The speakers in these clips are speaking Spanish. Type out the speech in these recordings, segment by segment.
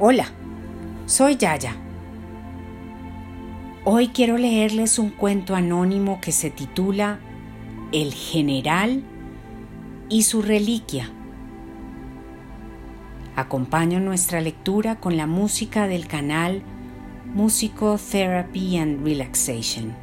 Hola, soy Yaya. Hoy quiero leerles un cuento anónimo que se titula El general y su reliquia. Acompaño nuestra lectura con la música del canal Musical Therapy and Relaxation.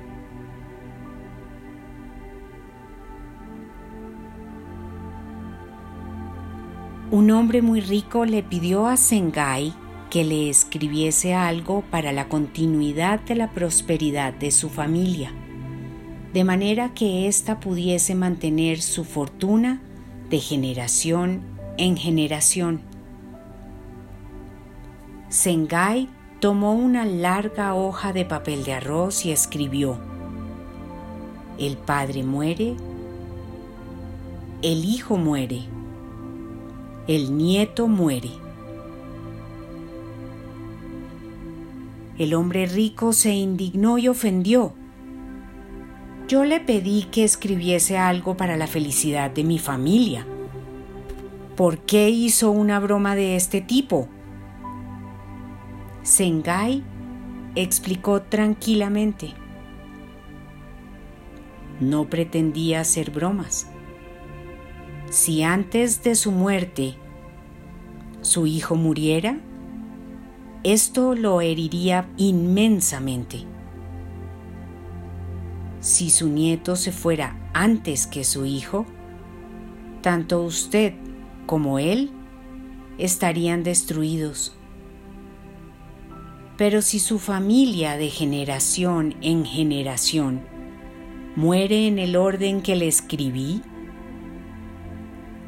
Un hombre muy rico le pidió a Sengai que le escribiese algo para la continuidad de la prosperidad de su familia, de manera que ésta pudiese mantener su fortuna de generación en generación. Sengai tomó una larga hoja de papel de arroz y escribió, El padre muere, el hijo muere, el nieto muere. El hombre rico se indignó y ofendió. Yo le pedí que escribiese algo para la felicidad de mi familia. ¿Por qué hizo una broma de este tipo? Sengai explicó tranquilamente. No pretendía hacer bromas. Si antes de su muerte su hijo muriera, esto lo heriría inmensamente. Si su nieto se fuera antes que su hijo, tanto usted como él estarían destruidos. Pero si su familia de generación en generación muere en el orden que le escribí,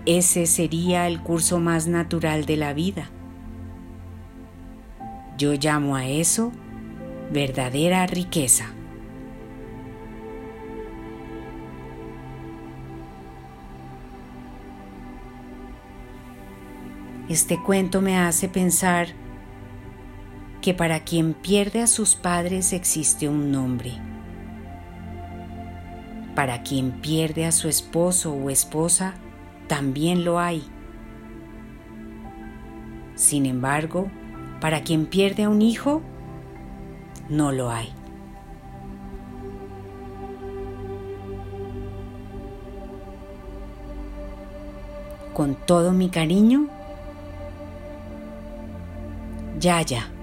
ese sería el curso más natural de la vida. Yo llamo a eso verdadera riqueza. Este cuento me hace pensar que para quien pierde a sus padres existe un nombre. Para quien pierde a su esposo o esposa también lo hay. Sin embargo, para quien pierde a un hijo, no lo hay. Con todo mi cariño, Yaya.